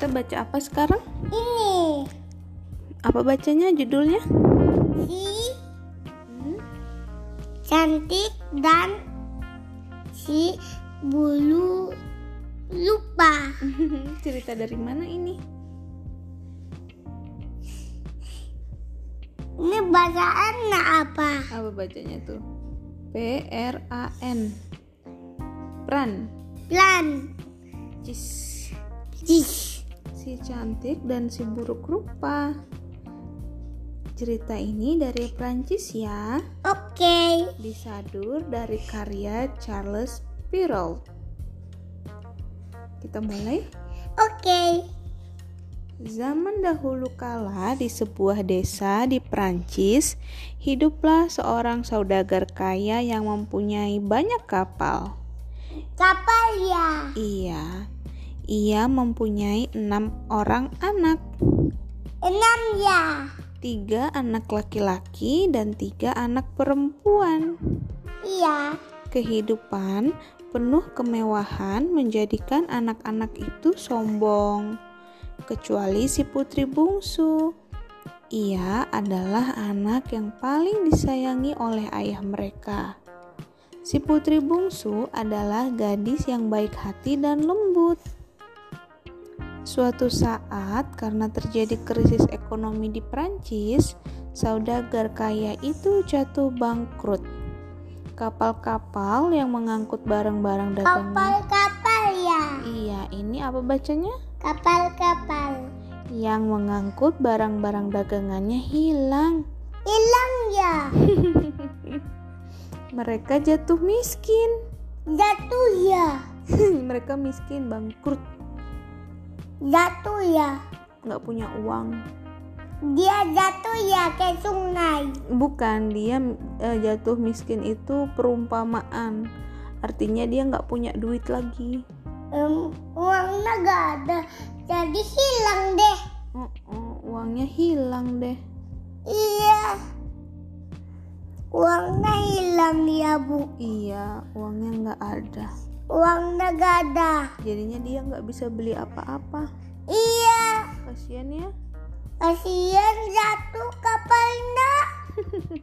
Kita baca apa sekarang? Ini Apa bacanya judulnya? si cantik dan si bulu lupa. Cerita dari mana ini? Ini bacaan apa? Apa bacanya tuh? P R A N. Pran. Plan. Cis. Cis. Si cantik dan si buruk rupa. Cerita ini dari Prancis ya. Oke. Disadur dari karya Charles Perrault. Kita mulai. Oke. Zaman dahulu kala di sebuah desa di Prancis, hiduplah seorang saudagar kaya yang mempunyai banyak kapal. Kapal ya. Iya, ia mempunyai enam orang anak, Enam ya. tiga anak laki-laki dan tiga anak perempuan. Iya. Kehidupan penuh kemewahan menjadikan anak-anak itu sombong, kecuali si putri bungsu. Ia adalah anak yang paling disayangi oleh ayah mereka. Si putri bungsu adalah gadis yang baik hati dan lembut. Suatu saat, karena terjadi krisis ekonomi di Prancis, saudagar kaya itu jatuh bangkrut. Kapal-kapal yang mengangkut barang-barang dagangan. Kapal-kapal ya. Iya, ini apa bacanya? Kapal-kapal. Yang mengangkut barang-barang dagangannya hilang. Hilang ya. Mereka jatuh miskin. Jatuh ya. Mereka miskin, bangkrut, Jatuh ya. nggak punya uang. Dia jatuh ya ke sungai. Bukan, dia eh, jatuh miskin itu perumpamaan. Artinya dia nggak punya duit lagi. Em, uangnya gak ada. Jadi hilang deh. Oh, oh, uangnya hilang deh. Iya. Uangnya hilang ya bu. Iya, uangnya nggak ada. Uangnya gak ada. Jadinya dia nggak bisa beli apa-apa. Iya. Kasian ya. Kasihan jatuh kapalnya.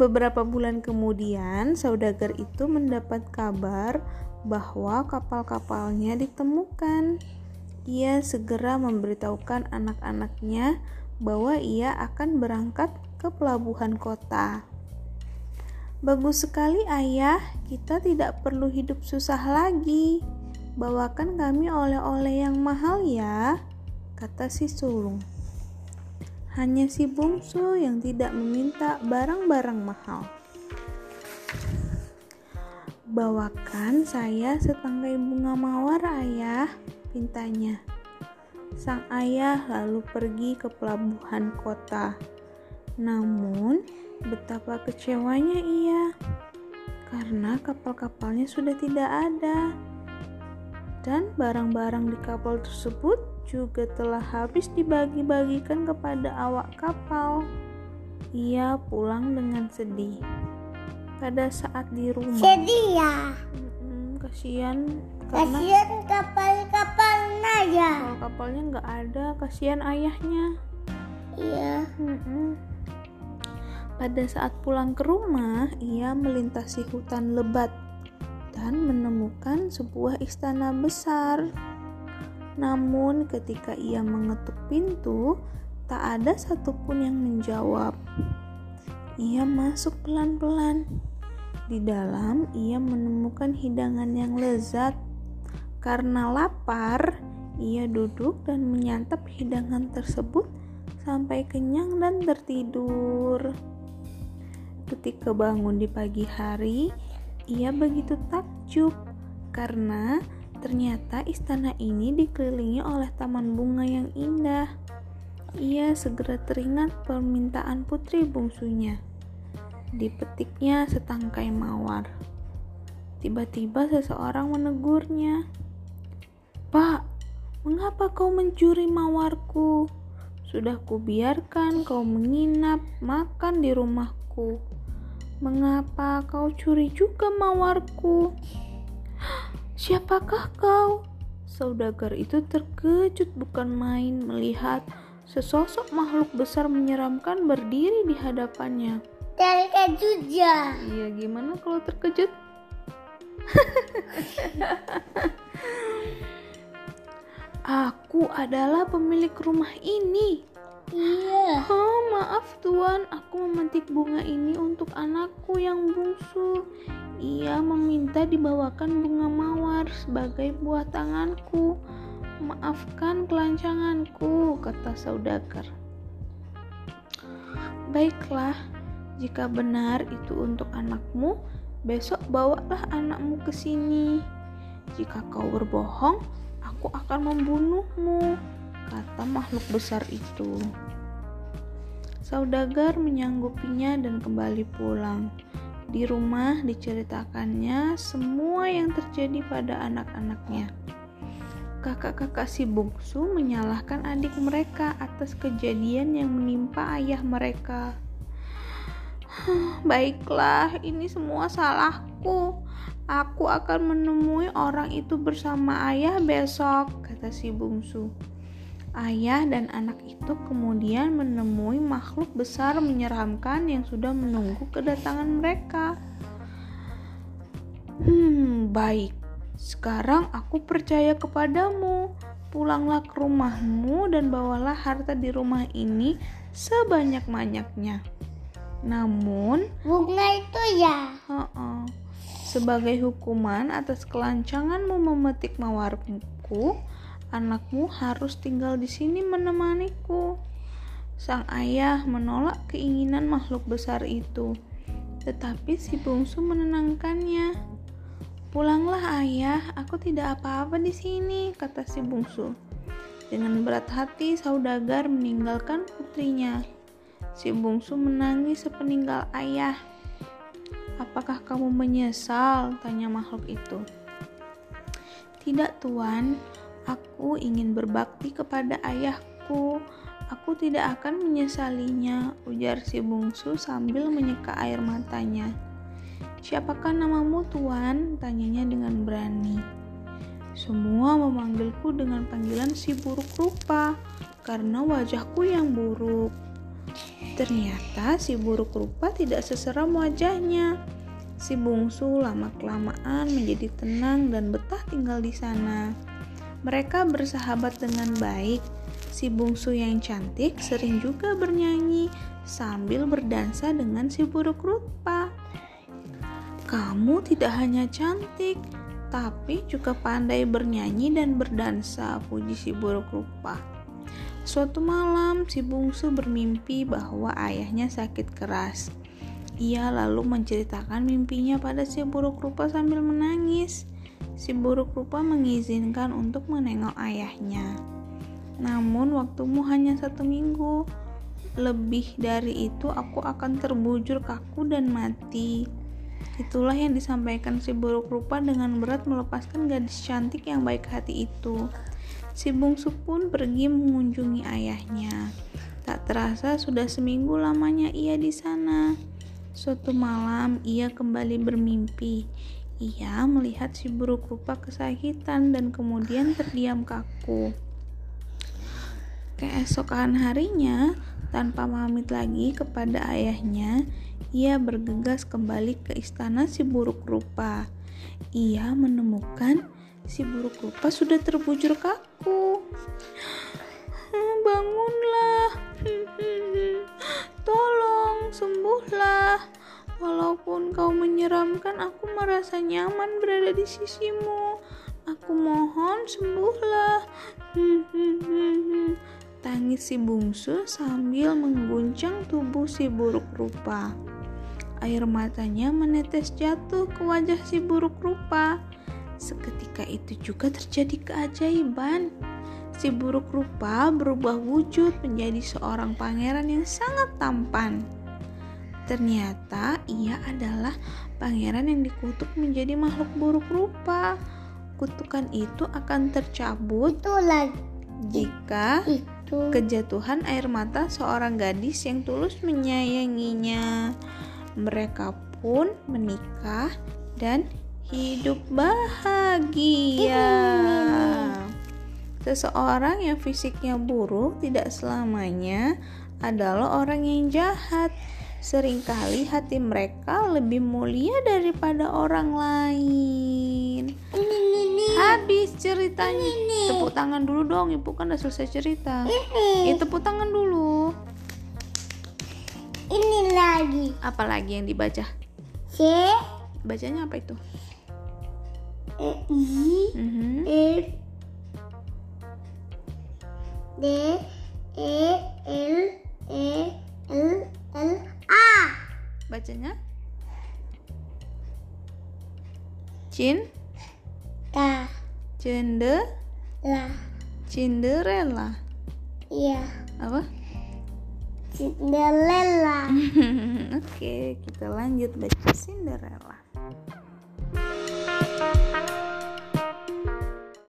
Beberapa bulan kemudian, saudagar itu mendapat kabar bahwa kapal-kapalnya ditemukan. Ia segera memberitahukan anak-anaknya bahwa ia akan berangkat ke pelabuhan kota. Bagus sekali, Ayah. Kita tidak perlu hidup susah lagi. Bawakan kami oleh-oleh yang mahal, ya, kata si sulung. Hanya si bungsu yang tidak meminta barang-barang mahal. Bawakan saya setangkai bunga mawar, ayah, pintanya. Sang ayah lalu pergi ke pelabuhan kota. Namun, betapa kecewanya ia karena kapal-kapalnya sudah tidak ada. Dan barang-barang di kapal tersebut juga telah habis dibagi-bagikan kepada awak kapal. Ia pulang dengan sedih. Pada saat di rumah, Sedih ya. Mm-mm, kasihan karena Kasihan kapal-kapalnya ya. kalau kapalnya nggak ada, kasihan ayahnya. Iya. Mm-mm. Pada saat pulang ke rumah, ia melintasi hutan lebat dan menemukan sebuah istana besar. Namun, ketika ia mengetuk pintu, tak ada satupun yang menjawab. Ia masuk pelan-pelan. Di dalam, ia menemukan hidangan yang lezat. Karena lapar, ia duduk dan menyantap hidangan tersebut sampai kenyang dan tertidur. Ketika bangun di pagi hari, ia begitu takjub karena ternyata istana ini dikelilingi oleh taman bunga yang indah. Ia segera teringat permintaan putri bungsunya. Dipetiknya setangkai mawar. Tiba-tiba seseorang menegurnya. Pak, mengapa kau mencuri mawarku? Sudah kubiarkan kau menginap makan di rumahku. Mengapa kau curi juga mawarku? Siapakah kau? Saudagar itu terkejut bukan main melihat sesosok makhluk besar menyeramkan berdiri di hadapannya. Terkejut ya. Iya, gimana kalau terkejut? Aku adalah pemilik rumah ini. Iya. Oh, maaf tuan, aku memetik bunga ini untuk anakku yang bungsu. Ia meminta dibawakan bunga mawar sebagai buah tanganku. Maafkan kelancanganku, kata saudagar. Baiklah, jika benar itu untuk anakmu, besok bawalah anakmu ke sini. Jika kau berbohong, aku akan membunuhmu, kata makhluk besar itu. Saudagar menyanggupinya dan kembali pulang. Di rumah diceritakannya semua yang terjadi pada anak-anaknya. Kakak-kakak si bungsu menyalahkan adik mereka atas kejadian yang menimpa ayah mereka. Baiklah, ini semua salahku. Aku akan menemui orang itu bersama ayah besok, kata si bungsu. Ayah dan anak itu kemudian menemui makhluk besar menyeramkan yang sudah menunggu kedatangan mereka. Hmm, baik. Sekarang aku percaya kepadamu. Pulanglah ke rumahmu dan bawalah harta di rumah ini sebanyak-banyaknya. Namun, Bunga itu ya. uh-uh, sebagai hukuman atas kelancanganmu memetik mawarku, anakmu harus tinggal di sini menemaniku. Sang ayah menolak keinginan makhluk besar itu, tetapi si bungsu menenangkannya. Pulanglah ayah, aku tidak apa-apa di sini, kata si bungsu. Dengan berat hati, saudagar meninggalkan putrinya. Si bungsu menangis sepeninggal ayah. Apakah kamu menyesal? Tanya makhluk itu. Tidak tuan, aku ingin berbakti kepada ayahku. Aku tidak akan menyesalinya, ujar si bungsu sambil menyeka air matanya. Siapakah namamu tuan? Tanyanya dengan berani. Semua memanggilku dengan panggilan si buruk rupa karena wajahku yang buruk. Ternyata si buruk rupa tidak seseram wajahnya. Si bungsu lama-kelamaan menjadi tenang dan betah tinggal di sana. Mereka bersahabat dengan baik. Si bungsu yang cantik sering juga bernyanyi sambil berdansa dengan si buruk rupa. Kamu tidak hanya cantik, tapi juga pandai bernyanyi dan berdansa, puji si buruk rupa. Suatu malam, si bungsu bermimpi bahwa ayahnya sakit keras. Ia lalu menceritakan mimpinya pada si buruk rupa sambil menangis. Si buruk rupa mengizinkan untuk menengok ayahnya. Namun waktumu hanya satu minggu. Lebih dari itu aku akan terbujur kaku dan mati. Itulah yang disampaikan si buruk rupa dengan berat melepaskan gadis cantik yang baik hati itu. Si bungsu pun pergi mengunjungi ayahnya. Tak terasa sudah seminggu lamanya ia di sana. Suatu malam ia kembali bermimpi. Ia melihat si buruk rupa kesakitan dan kemudian terdiam kaku. Keesokan harinya, tanpa pamit lagi kepada ayahnya, ia bergegas kembali ke istana si buruk rupa. Ia menemukan si buruk rupa sudah terbujur kaku. "Hmm, Bangunlah, tolong sembuhlah. Walaupun kau menyeramkan, aku merasa nyaman berada di sisimu. Aku mohon sembuhlah. Tangis si bungsu sambil mengguncang tubuh si buruk rupa. Air matanya menetes jatuh ke wajah si buruk rupa. Seketika itu juga terjadi keajaiban. Si buruk rupa berubah wujud menjadi seorang pangeran yang sangat tampan. Ternyata ia adalah pangeran yang dikutuk menjadi makhluk buruk rupa. Kutukan itu akan tercabut Itu lagi. jika Itu. kejatuhan air mata seorang gadis yang tulus menyayanginya. Mereka pun menikah dan hidup bahagia. Seseorang yang fisiknya buruk tidak selamanya adalah orang yang jahat. Seringkali hati mereka lebih mulia daripada orang lain. Habis ceritanya. Tepuk tangan dulu dong, ibu kan udah selesai cerita. Ini. Eh, tepuk tangan dulu. Ini lagi. Apa lagi yang dibaca? C Bacanya apa itu? E I Mhm. E D E L E L L A. Bacanya? Cin, Ta cende, la. Cinderella. Iya. Apa? Cinderella. Oke, kita lanjut baca Cinderella.